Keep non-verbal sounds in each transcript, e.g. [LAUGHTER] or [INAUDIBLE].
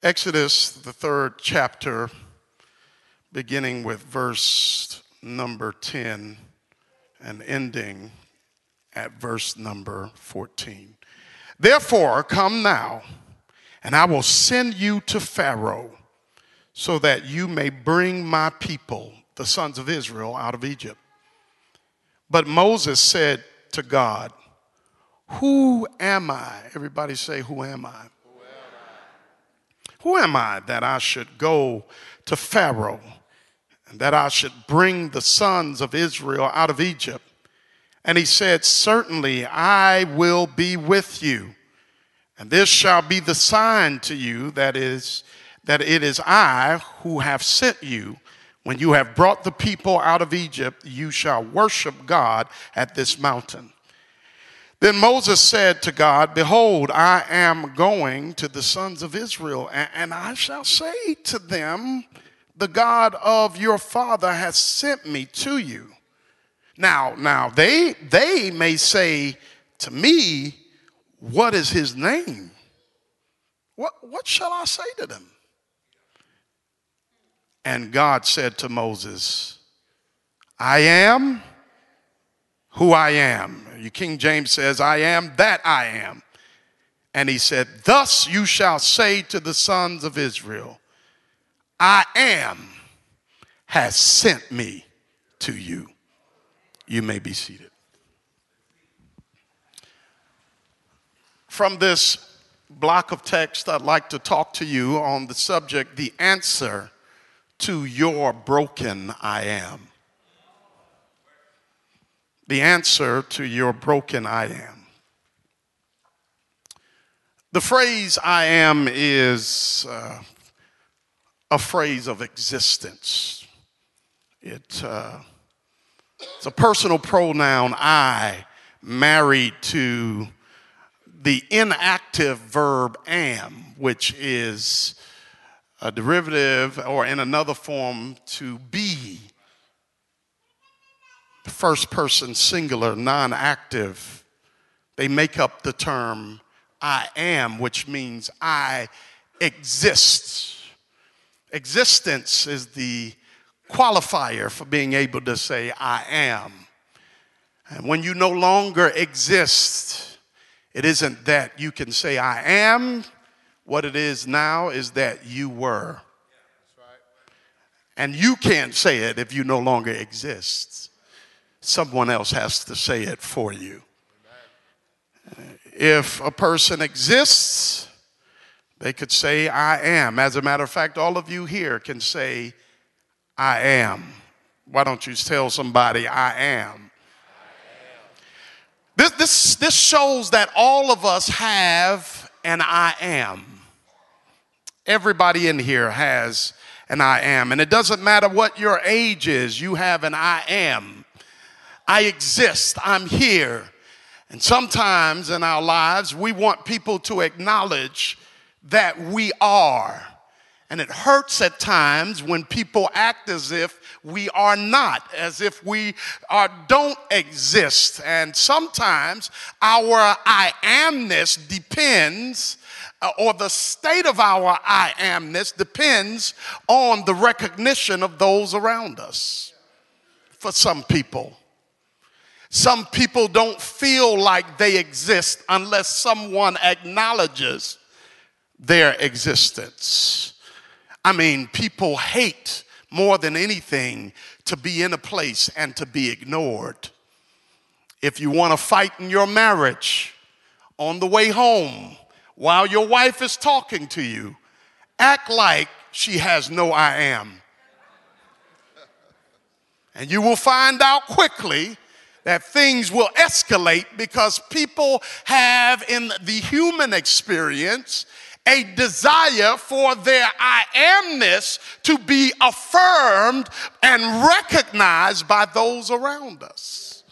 Exodus, the third chapter, beginning with verse number 10 and ending at verse number 14. Therefore, come now, and I will send you to Pharaoh, so that you may bring my people, the sons of Israel, out of Egypt. But Moses said to God, Who am I? Everybody say, Who am I? Who am I that I should go to Pharaoh and that I should bring the sons of Israel out of Egypt? And he said, Certainly I will be with you. And this shall be the sign to you that is that it is I who have sent you. When you have brought the people out of Egypt, you shall worship God at this mountain. Then Moses said to God, Behold, I am going to the sons of Israel, and I shall say to them, The God of your father has sent me to you. Now, now they they may say to me, What is his name? What, what shall I say to them? And God said to Moses, I am who I am. Your King James says, I am that I am. And he said, Thus you shall say to the sons of Israel, I am has sent me to you. You may be seated. From this block of text, I'd like to talk to you on the subject the answer to your broken I am the answer to your broken I am. The phrase I am is uh, a phrase of existence. It, uh, it's a personal pronoun, I, married to the inactive verb am, which is a derivative or in another form to be first person singular, non active, they make up the term I am, which means I exist. Existence is the qualifier for being able to say I am. And when you no longer exist, it isn't that you can say I am. What it is now is that you were. And you can't say it if you no longer exist someone else has to say it for you. If a person exists, they could say, I am. As a matter of fact, all of you here can say, I am. Why don't you tell somebody, I am? This, this, this shows that all of us have an I am. Everybody in here has an I am. And it doesn't matter what your age is, you have an I am. I exist, I'm here. And sometimes in our lives, we want people to acknowledge that we are. And it hurts at times when people act as if we are not, as if we are, don't exist. And sometimes our I amness depends, uh, or the state of our I amness depends on the recognition of those around us. For some people, some people don't feel like they exist unless someone acknowledges their existence. I mean, people hate more than anything to be in a place and to be ignored. If you want to fight in your marriage on the way home while your wife is talking to you, act like she has no I am. And you will find out quickly that things will escalate because people have in the human experience a desire for their I amness to be affirmed and recognized by those around us.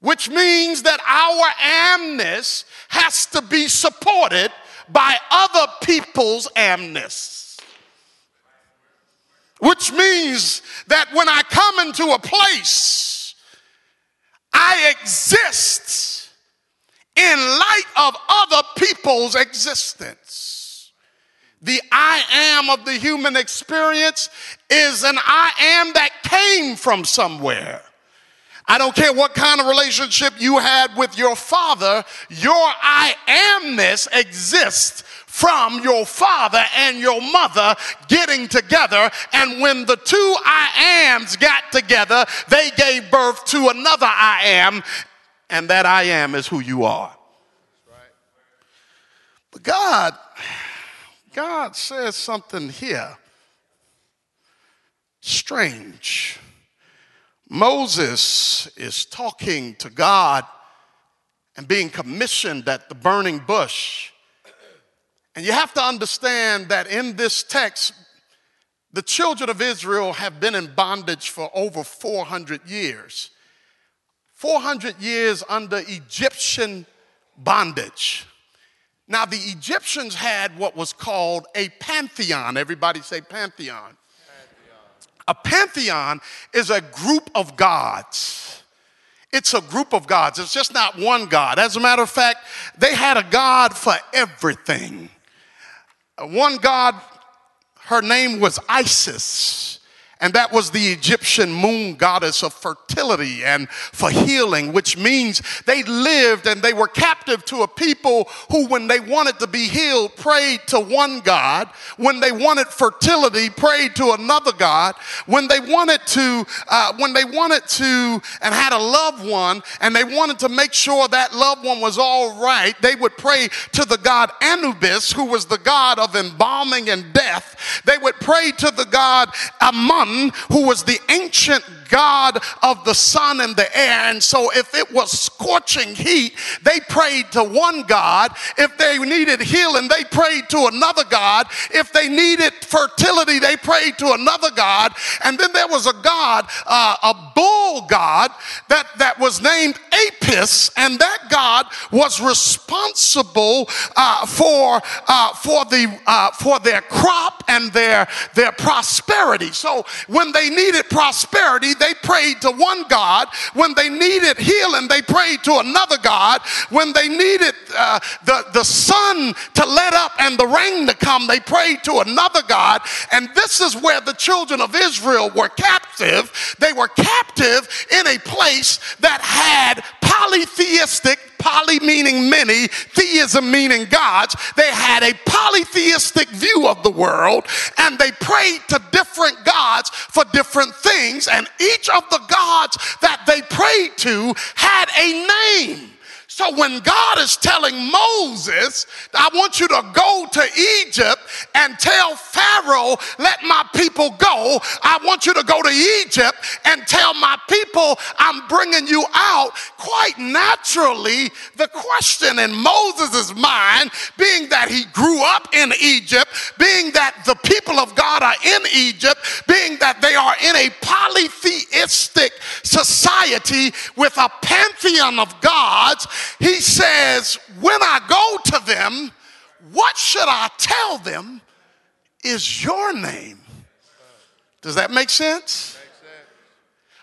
Which means that our amness has to be supported by other people's amness. Which means that when I come into a place I exist in light of other people's existence. The I am of the human experience is an I am that came from somewhere. I don't care what kind of relationship you had with your father, your I amness exists from your father and your mother getting together. And when the two I ams got together, they gave birth to another I am, and that I am is who you are. But God, God says something here strange. Moses is talking to God and being commissioned at the burning bush. And you have to understand that in this text, the children of Israel have been in bondage for over 400 years. 400 years under Egyptian bondage. Now, the Egyptians had what was called a pantheon. Everybody say pantheon. A pantheon is a group of gods. It's a group of gods. It's just not one God. As a matter of fact, they had a God for everything. One God, her name was Isis. And that was the Egyptian moon goddess of fertility and for healing, which means they lived and they were captive to a people who, when they wanted to be healed, prayed to one God. When they wanted fertility, prayed to another God. When they wanted to, uh, when they wanted to and had a loved one and they wanted to make sure that loved one was all right, they would pray to the god Anubis, who was the god of embalming and death. They would pray to the god Who was the ancient God of the sun and the air. And so, if it was scorching heat, they prayed to one God. If they needed healing, they prayed to another God. If they needed fertility, they prayed to another God. And then there was a God, uh, a bull God, that, that was named Apis, and that God was responsible uh, for, uh, for, the, uh, for their crop and their, their prosperity. So, when they needed prosperity, they prayed to one God. When they needed healing, they prayed to another God. When they needed uh, the, the sun to let up and the rain to come, they prayed to another God. And this is where the children of Israel were captive. They were captive in a place that had polytheistic poly meaning many, theism meaning gods. They had a polytheistic view of the world and they prayed to different gods for different things. And each of the gods that they prayed to had a name. So when God is telling Moses, I want you to go to Egypt and tell Pharaoh, let my people go. I want you to go to Egypt and tell my people, I'm bringing you out. Quite naturally, the question in Moses' mind, being that he grew up in Egypt, being that the people of God are in Egypt, being that they are in a polytheistic society with a pantheon of gods, he says, When I go to them, what should I tell them is your name? Does that make sense?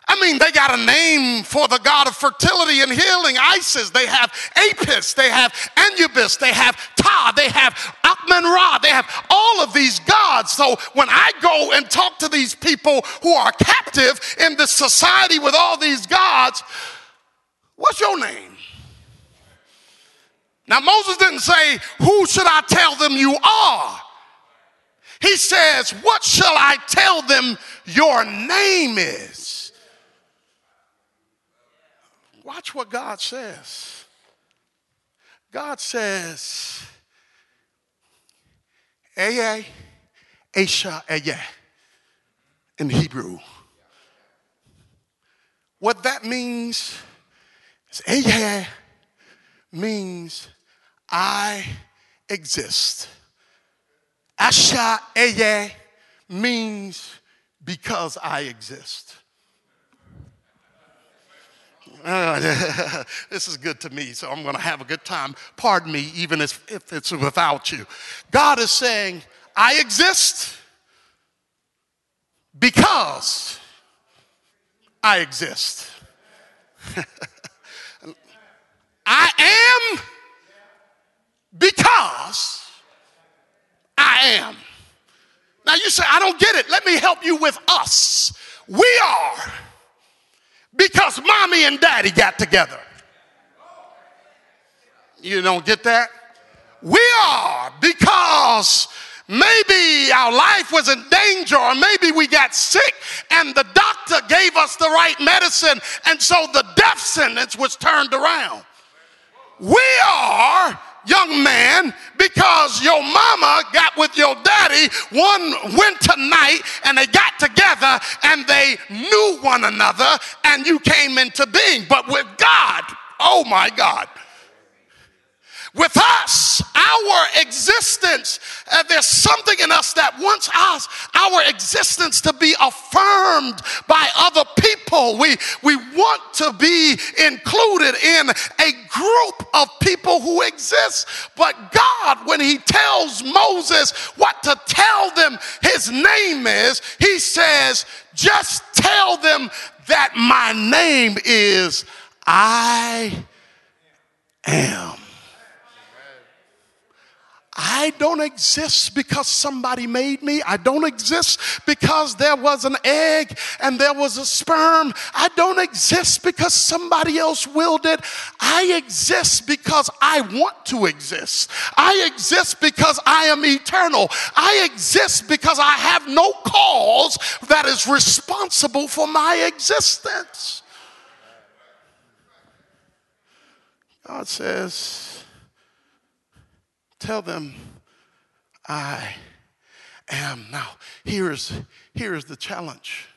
I mean, they got a name for the God of fertility and healing, Isis. They have Apis, they have Anubis, they have Ta, they have Amen Ra, they have all of these gods. So when I go and talk to these people who are captive in this society with all these gods, what's your name? Now, Moses didn't say, Who should I tell them you are? He says, What shall I tell them your name is? Watch what God says. God says, Eye, Asha, Eye, in Hebrew. What that means is Eye means I exist. Asha Eye means because I exist. [LAUGHS] This is good to me, so I'm going to have a good time. Pardon me, even if, if it's without you. God is saying, I exist because I exist. [LAUGHS] I am because I am. Now you say, I don't get it. Let me help you with us. We are because mommy and daddy got together. You don't get that? We are because maybe our life was in danger or maybe we got sick and the doctor gave us the right medicine and so the death sentence was turned around. We are young man because your mama got with your daddy one winter night and they got together and they knew one another and you came into being. But with God, oh my God, with us, our existence, uh, there's something in us that wants us, our existence to be affirmed by other people. We, we want to be included in a group of people who exist. But God, when He tells Moses what to tell them his name is, He says, just tell them that my name is I am. I don't exist because somebody made me. I don't exist because there was an egg and there was a sperm. I don't exist because somebody else willed it. I exist because I want to exist. I exist because I am eternal. I exist because I have no cause that is responsible for my existence. God says, Tell them, I am. Now, here's, here's the challenge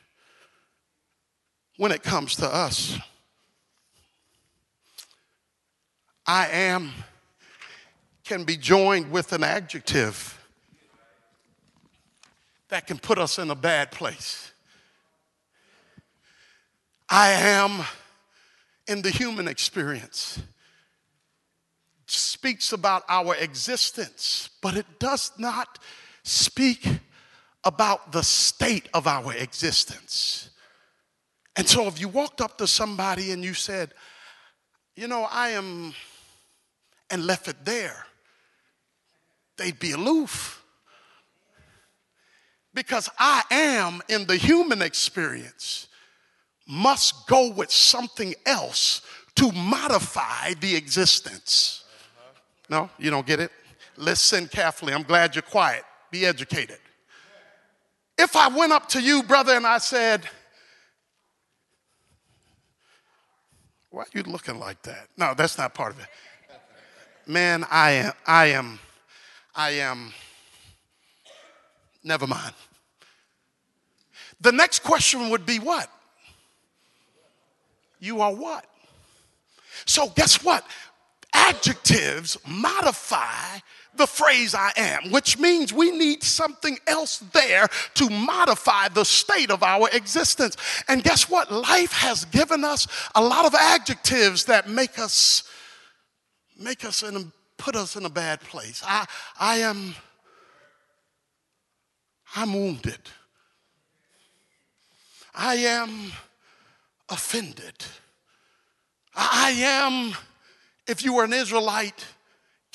when it comes to us. I am can be joined with an adjective that can put us in a bad place. I am in the human experience speaks about our existence, but it does not speak about the state of our existence. And so if you walked up to somebody and you said, You know, I am, and left it there, they'd be aloof. Because I am in the human experience must go with something else to modify the existence. No, you don't get it? Listen carefully. I'm glad you're quiet. Be educated. If I went up to you, brother, and I said, Why are you looking like that? No, that's not part of it. Man, I am, I am, I am, never mind. The next question would be what? You are what? So, guess what? Adjectives modify the phrase I am, which means we need something else there to modify the state of our existence. And guess what? Life has given us a lot of adjectives that make us make us in a, put us in a bad place. I I am I'm wounded. I am offended. I am if you were an Israelite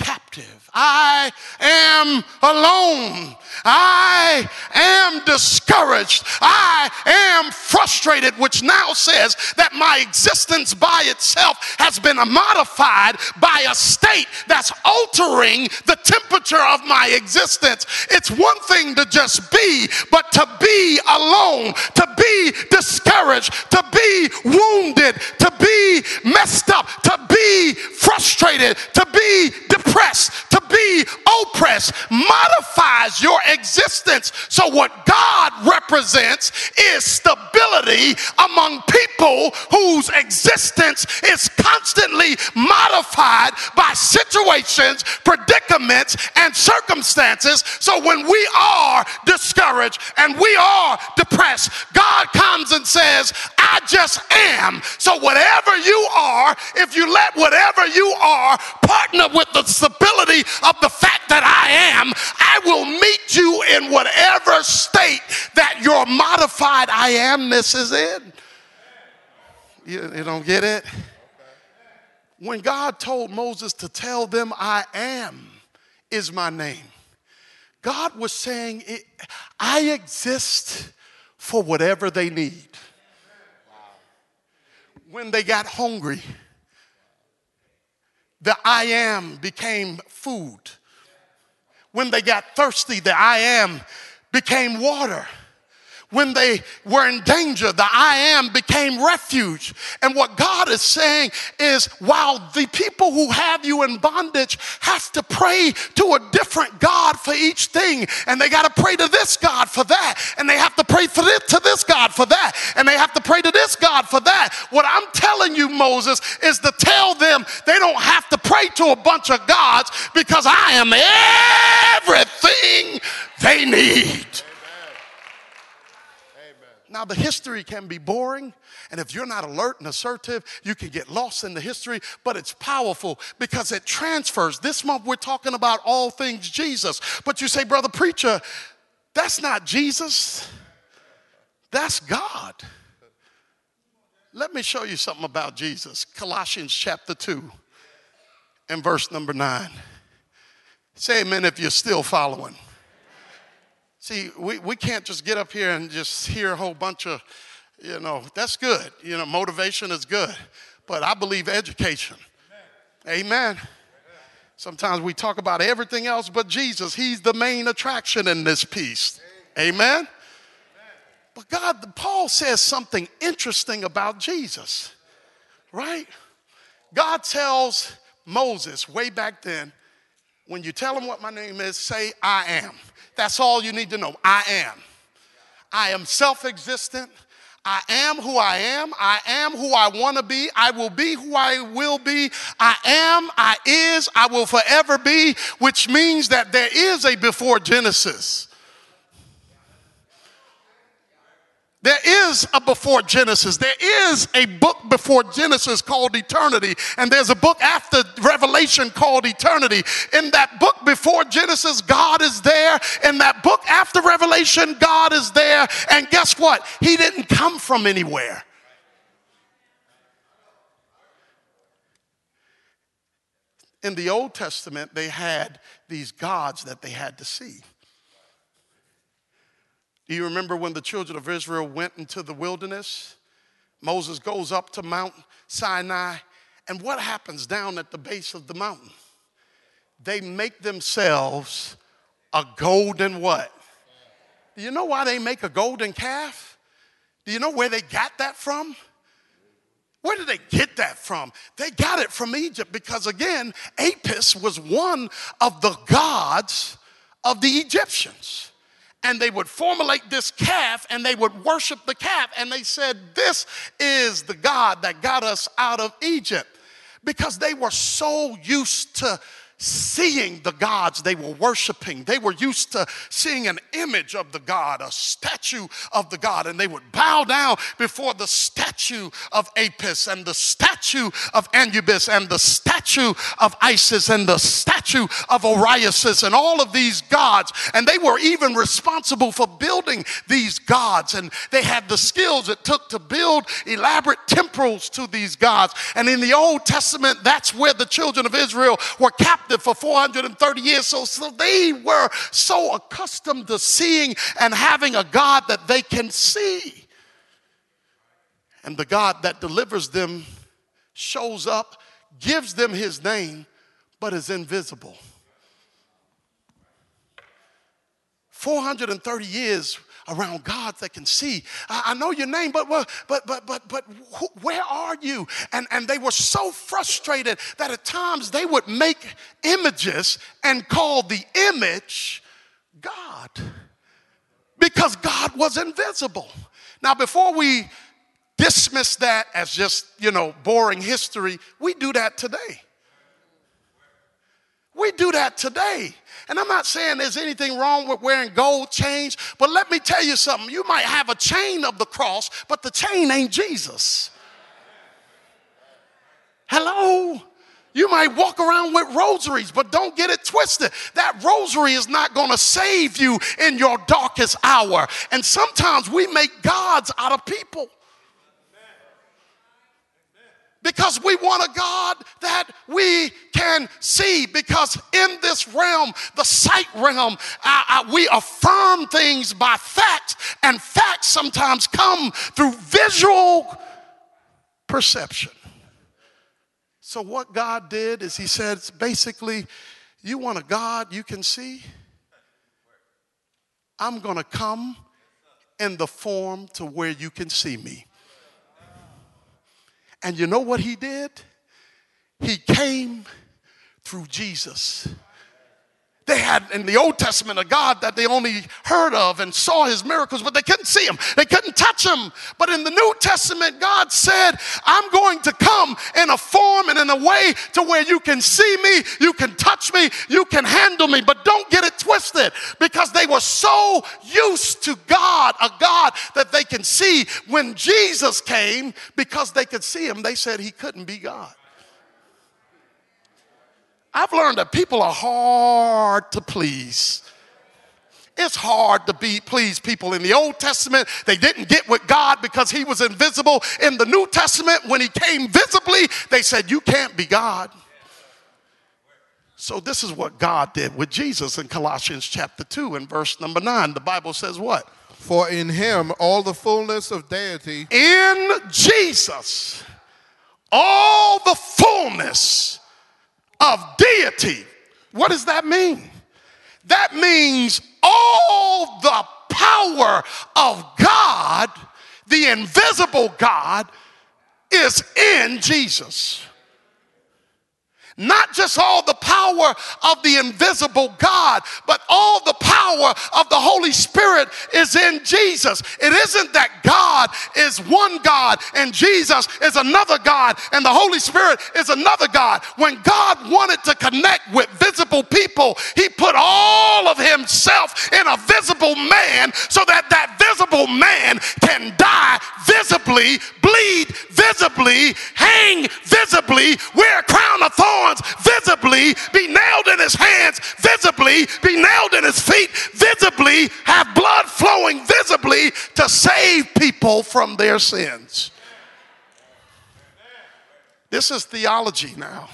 captive. I am alone. I am discouraged. I am frustrated, which now says that my existence by itself has been modified by a state that's altering the temperature of my existence. It's one thing to just be, but to be alone, to be discouraged, to be wounded, to be messed up, to be frustrated, to be depressed, to be oppressed modifies your existence. So, what God represents is stability among people whose existence is constantly modified by situations, predicaments, and circumstances. So, when we are discouraged and we are depressed, God comes and says, I just am. So, whatever you are, if you let whatever you are partner with the of the fact that I am, I will meet you in whatever state that your modified I amness is in. You, you don't get it? When God told Moses to tell them, I am is my name, God was saying, I exist for whatever they need. When they got hungry, the I am became food. When they got thirsty, the I am became water when they were in danger, the I am became refuge. And what God is saying is while the people who have you in bondage have to pray to a different God for each thing, and they got to pray to this God for that, and they have to pray for this, to this God for that, and they have to pray to this God for that. What I'm telling you, Moses, is to tell them they don't have to pray to a bunch of gods because I am everything they need. Now, the history can be boring, and if you're not alert and assertive, you can get lost in the history, but it's powerful because it transfers. This month, we're talking about all things Jesus. But you say, Brother Preacher, that's not Jesus, that's God. Let me show you something about Jesus. Colossians chapter 2 and verse number 9. Say amen if you're still following. See, we, we can't just get up here and just hear a whole bunch of, you know, that's good. You know, motivation is good. But I believe education. Amen. Amen. Sometimes we talk about everything else but Jesus. He's the main attraction in this piece. Amen. But God, Paul says something interesting about Jesus, right? God tells Moses way back then, when you tell him what my name is, say, I am. That's all you need to know. I am. I am self existent. I am who I am. I am who I want to be. I will be who I will be. I am, I is, I will forever be, which means that there is a before Genesis. There is a before Genesis. There is a book before Genesis called Eternity, and there's a book after Revelation called Eternity. In that book before Genesis, God is there. In that book after Revelation, God is there. And guess what? He didn't come from anywhere. In the Old Testament, they had these gods that they had to see. Do you remember when the children of Israel went into the wilderness? Moses goes up to Mount Sinai, and what happens down at the base of the mountain? They make themselves a golden what? Do you know why they make a golden calf? Do you know where they got that from? Where did they get that from? They got it from Egypt because, again, Apis was one of the gods of the Egyptians and they would formulate this calf and they would worship the calf. And they said, This is the God that got us out of Egypt. Because they were so used to seeing the gods they were worshiping. They were used to seeing an image of the God, a statue of the God, and they would bow down before the statue of Apis and the statue of Anubis and the statue of Isis and the statue of Osiris and all of these gods. And they were even responsible for building these gods, and they had the skills it took to build elaborate temples to these gods. And in the Old Testament, that's where the children of Israel were captive captive for 430 years. So, so they were so accustomed to seeing and having a God that they can see. And the God that delivers them shows up, gives them his name, but is invisible. 430 years around God that can see. I, I know your name, but but but but but wh- where are you? And and they were so frustrated that at times they would make images and call the image God because God was invisible. Now, before we dismiss that as just you know boring history, we do that today. We do that today. And I'm not saying there's anything wrong with wearing gold chains, but let me tell you something. You might have a chain of the cross, but the chain ain't Jesus. Hello? You might walk around with rosaries, but don't get it twisted. That rosary is not going to save you in your darkest hour. And sometimes we make gods out of people. Because we want a God that we can see. Because in this realm, the sight realm, uh, uh, we affirm things by facts, and facts sometimes come through visual perception. So, what God did is He said, basically, you want a God you can see? I'm going to come in the form to where you can see me. And you know what he did? He came through Jesus. They had in the Old Testament a God that they only heard of and saw his miracles, but they couldn't see him. They couldn't touch him. But in the New Testament, God said, I'm going to come in a form and in a way to where you can see me, you can touch me, you can handle me. But don't get it twisted because they were so used to God, a God that they can see. When Jesus came, because they could see him, they said he couldn't be God. I've learned that people are hard to please. It's hard to be please people in the Old Testament. They didn't get with God because he was invisible. In the New Testament, when he came visibly, they said, You can't be God. So this is what God did with Jesus in Colossians chapter 2 and verse number 9. The Bible says what? For in him all the fullness of deity. In Jesus, all the fullness of deity. What does that mean? That means all the power of God, the invisible God, is in Jesus. Not just all the power of the invisible God, but all the power of the Holy Spirit is in Jesus. It isn't that God is one God and Jesus is another God and the Holy Spirit is another God. When God wanted to connect with visible people, He put all of Himself in a visible man so that that visible man can die visibly, bleed visibly, hang visibly, wear a crown of thorns thorns visibly, be nailed in his hands visibly, be nailed in his feet visibly, have blood flowing visibly to save people from their sins. This is theology now.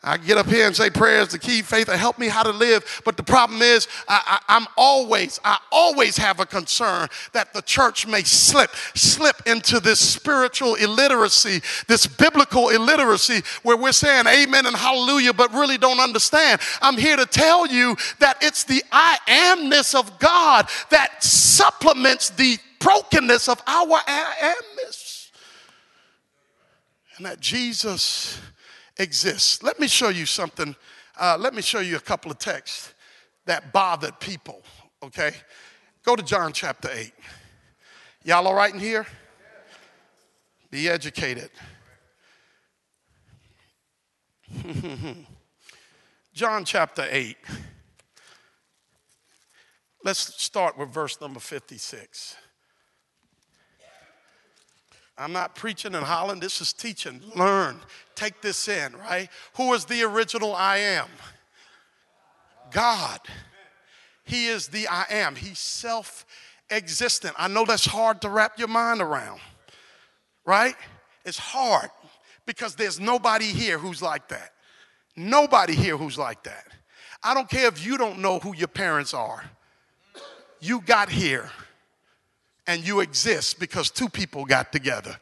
I get up here and say prayers to keep faith and help me how to live. But the problem is, I, am always, I always have a concern that the church may slip, slip into this spiritual illiteracy, this biblical illiteracy, where we're saying amen and hallelujah, but really don't understand. I'm here to tell you that it's the I amness of God that supplements the brokenness of our I amness. And that Jesus exists. Let me show you something. Uh, let me show you a couple of texts that bothered people, okay? Go to John chapter 8. Y'all all right in here? Be educated. [LAUGHS] John chapter 8. Let's start with verse number 56. I'm not preaching in Holland. This is teaching. Learn. Take this in, right? Who is the original I am? God. He is the I am. He's self existent. I know that's hard to wrap your mind around, right? It's hard because there's nobody here who's like that. Nobody here who's like that. I don't care if you don't know who your parents are. You got here and you exist because two people got together.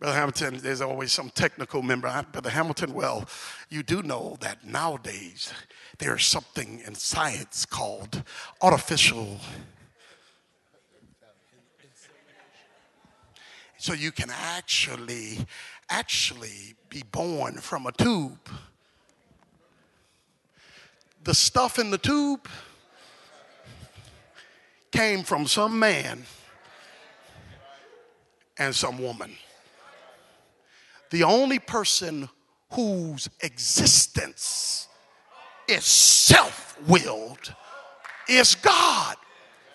Brother Hamilton, there's always some technical member. Brother Hamilton, well, you do know that nowadays there's something in science called artificial. So you can actually, actually be born from a tube. The stuff in the tube came from some man and some woman. The only person whose existence is self willed is God.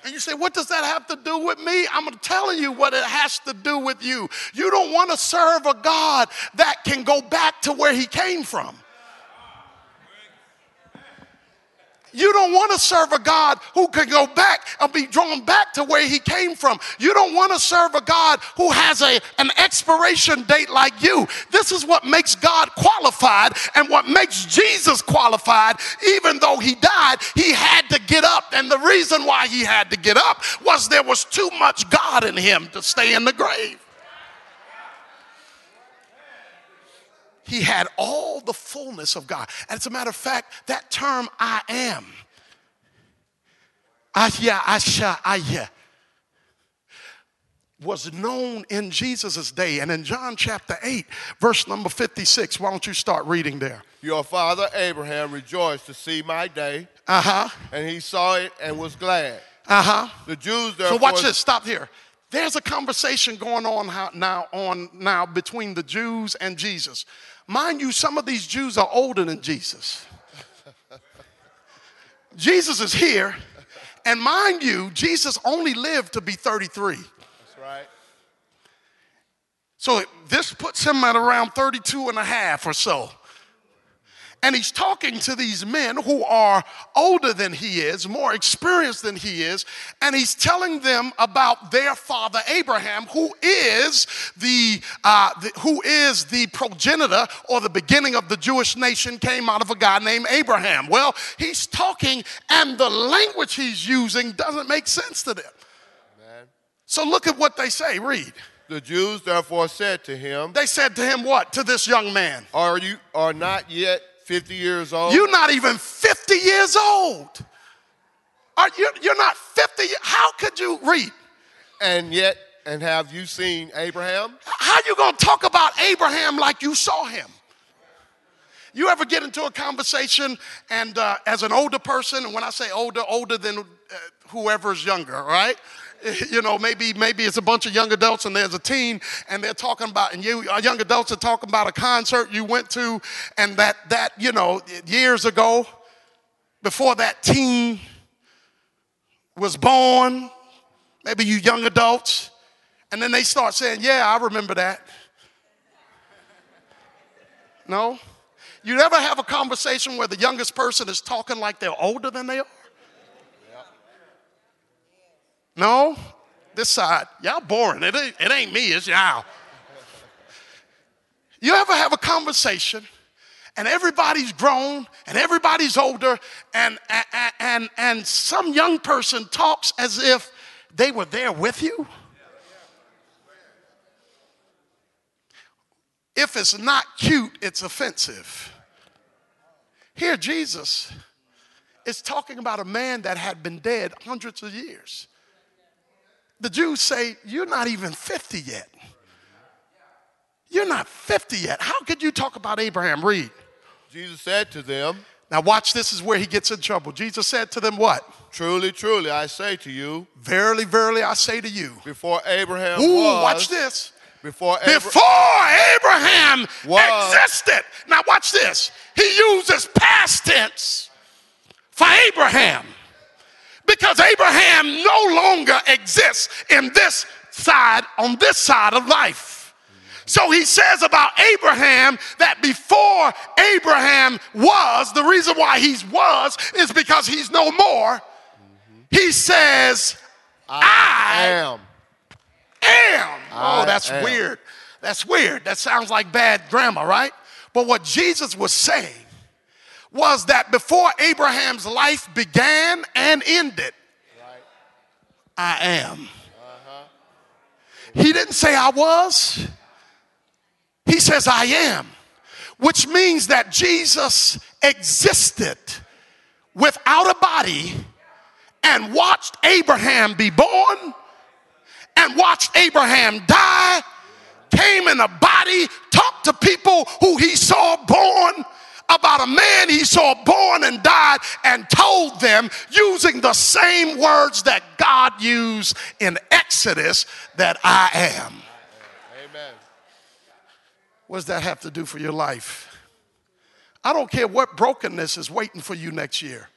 And you say, what does that have to do with me? I'm telling you what it has to do with you. You don't want to serve a God that can go back to where he came from. You don't want to serve a God who can go back and be drawn back to where he came from. You don't want to serve a God who has a, an expiration date like you. This is what makes God qualified and what makes Jesus qualified. Even though he died, he had to get up. And the reason why he had to get up was there was too much God in him to stay in the grave. He had all the fullness of God. And as a matter of fact, that term I am, Asya, Asha, Aya, was known in Jesus' day. And in John chapter 8, verse number 56, why don't you start reading there? Your father Abraham rejoiced to see my day, Uh huh. and he saw it and was glad. Uh huh. The Jews So watch this. Stop here. There's a conversation going on now on now between the Jews and Jesus. Mind you, some of these Jews are older than Jesus. Jesus is here, and mind you, Jesus only lived to be 33. That's right. So this puts him at around 32 and a half or so. And he's talking to these men who are older than he is, more experienced than he is, and he's telling them about their father Abraham, who is the, uh, the who is the progenitor or the beginning of the Jewish nation, came out of a guy named Abraham. Well, he's talking, and the language he's using doesn't make sense to them. Man. So look at what they say. Read. The Jews therefore said to him, They said to him, "What to this young man?" Are you are not yet 50 years old? You're not even 50 years old. Are you, you're not 50. How could you read? and yet and have you seen Abraham? How you going to talk about Abraham like you saw him? You ever get into a conversation and uh, as an older person, and when I say older, older than uh, whoever's younger, right? [LAUGHS] You know, maybe maybe it's a bunch of young adults and there's a teen and they're talking about, and you uh, young adults are talking about a concert you went to, and that that you know years ago, before that teen was born, maybe you young adults, and then they start saying, "Yeah, I remember that." [LAUGHS] No? You never have a conversation where the youngest person is talking like they're older than they are? No? This side, y'all boring. It ain't, it ain't me, it's y'all. You ever have a conversation and everybody's grown and everybody's older and, and, and, and some young person talks as if they were there with you? If it's not cute, it's offensive. Here, Jesus is talking about a man that had been dead hundreds of years. The Jews say, You're not even 50 yet. You're not 50 yet. How could you talk about Abraham? Read. Jesus said to them, Now, watch, this is where he gets in trouble. Jesus said to them, What? Truly, truly, I say to you, Verily, verily, I say to you. before Abraham Ooh, was, watch this. before Abra- Before Abraham Was. existed. Now, watch this. He uses past tense for Abraham because Abraham no longer exists in this side, on this side of life. So he says about Abraham that before Abraham was, the reason why he was is because he's no more. He says, I am. am. Oh, that's am. weird. That's weird. That sounds like bad grammar, right? But what Jesus was saying was that before Abraham's life began and ended, I am. He didn't say I was, he says I am, which means that Jesus existed without a body and watched Abraham be born and watched Abraham die, came in a body, talked to people who he saw born about a man he saw born and died, and told them using the same words that God used in Exodus that I am. Amen. What does that have to do for your life? I don't care what brokenness is waiting for you next year.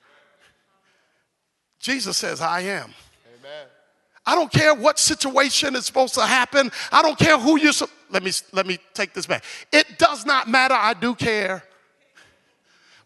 Jesus says, I am. Amen. I don't care what situation is supposed to happen. I don't care who you're. Let me let me take this back. It does not matter. I do care.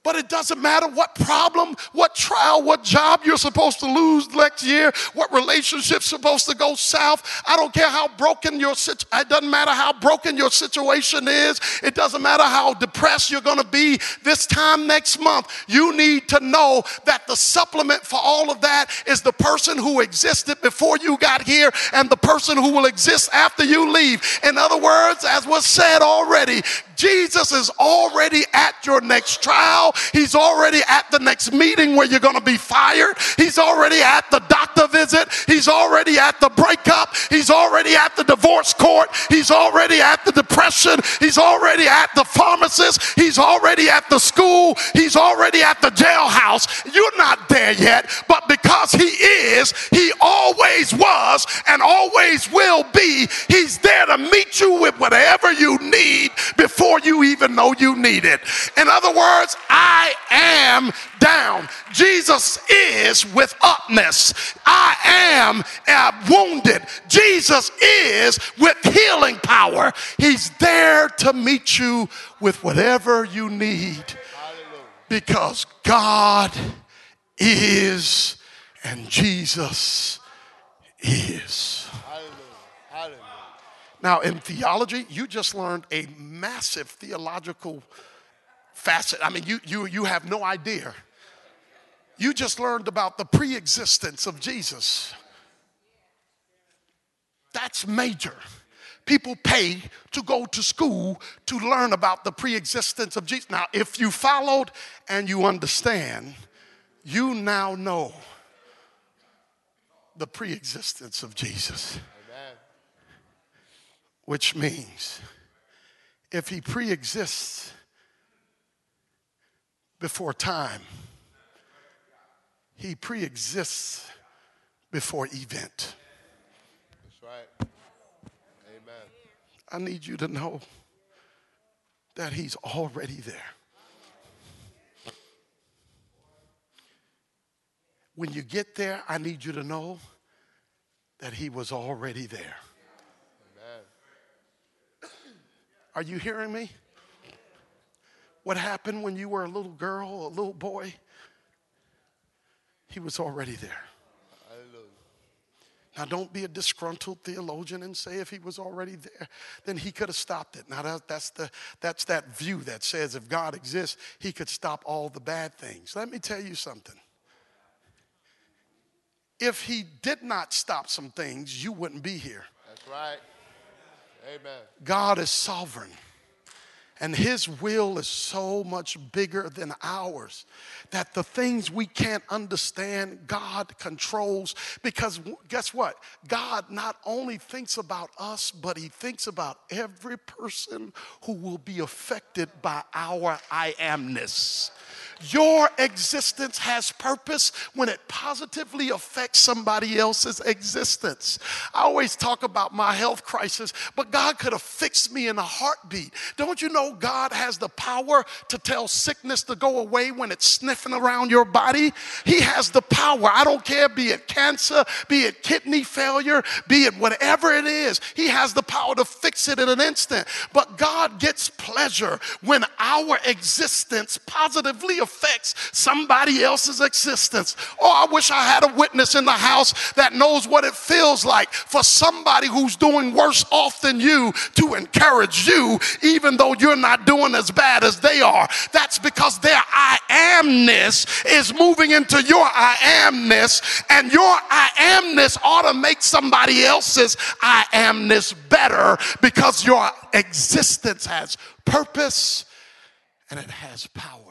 But it doesn't matter what problem, what trial, what job you're supposed to lose next year, what relationship's supposed to go south. I don't care how broken your situation, it doesn't matter how broken your situation is. It doesn't matter how depressed you're going to be this time next month. You need to know that the supplement for all of that is the person who existed before you got here and the person who will exist after you leave. In other words, as was said already, Jesus is already at your next trial. He's already at the next meeting where you're going to be fired. He's already at the doctor visit. He's already at the breakup. He's already at the divorce court. He's already at the depression. He's already at the pharmacist. He's already at the school. He's already at the jailhouse. You're not there yet, but because He is, He always was and always will be. He's there to meet you with whatever you need before before you even know you need it. In other words, I am down. Jesus is with upness. I am uh, wounded. Jesus is with healing power. He's there to meet you with whatever you need because God is and Jesus is. Now, in theology, you just learned a massive theological facet. I mean, you, you, you have no idea. You just learned about the pre existence of Jesus. That's major. People pay to go to school to learn about the pre existence of Jesus. Now, if you followed and you understand, you now know the pre existence of Jesus which means if he pre exists before time, he pre exists before event. That's right. Amen. I need you to know that he's already there. When you get there, I need you to know that he was already there. Are you hearing me? What happened when you were a little girl, a little boy? He was already there. Now, don't be a disgruntled theologian and say if he was already there, then he could have stopped it. Now, that, that's, the, that's that view that says if God exists, he could stop all the bad things. Let me tell you something. If he did not stop some things, you wouldn't be here. That's right. Amen. God is sovereign. And his will is so much bigger than ours that the things we can't understand, God controls. Because guess what? God not only thinks about us, but he thinks about every person who will be affected by our I amness. Your existence has purpose when it positively affects somebody else's existence. I always talk about my health crisis, but God could have fixed me in a heartbeat. Don't you know God has the power to tell sickness to go away when it's sniffing around your body? He has the power. I don't care, be it cancer, be it kidney failure, be it whatever it is. He has the power to fix it in an instant. But God gets pleasure when our existence positively affects somebody else's existence. Oh, I wish I had a witness in the house that knows what it feels like for somebody who's doing worse off than you to encourage you, even though you're not doing as bad as they are. That's because their I amness is moving into your I amness, and your I amness ought to make somebody else's I amness better because your existence has purpose and it has power.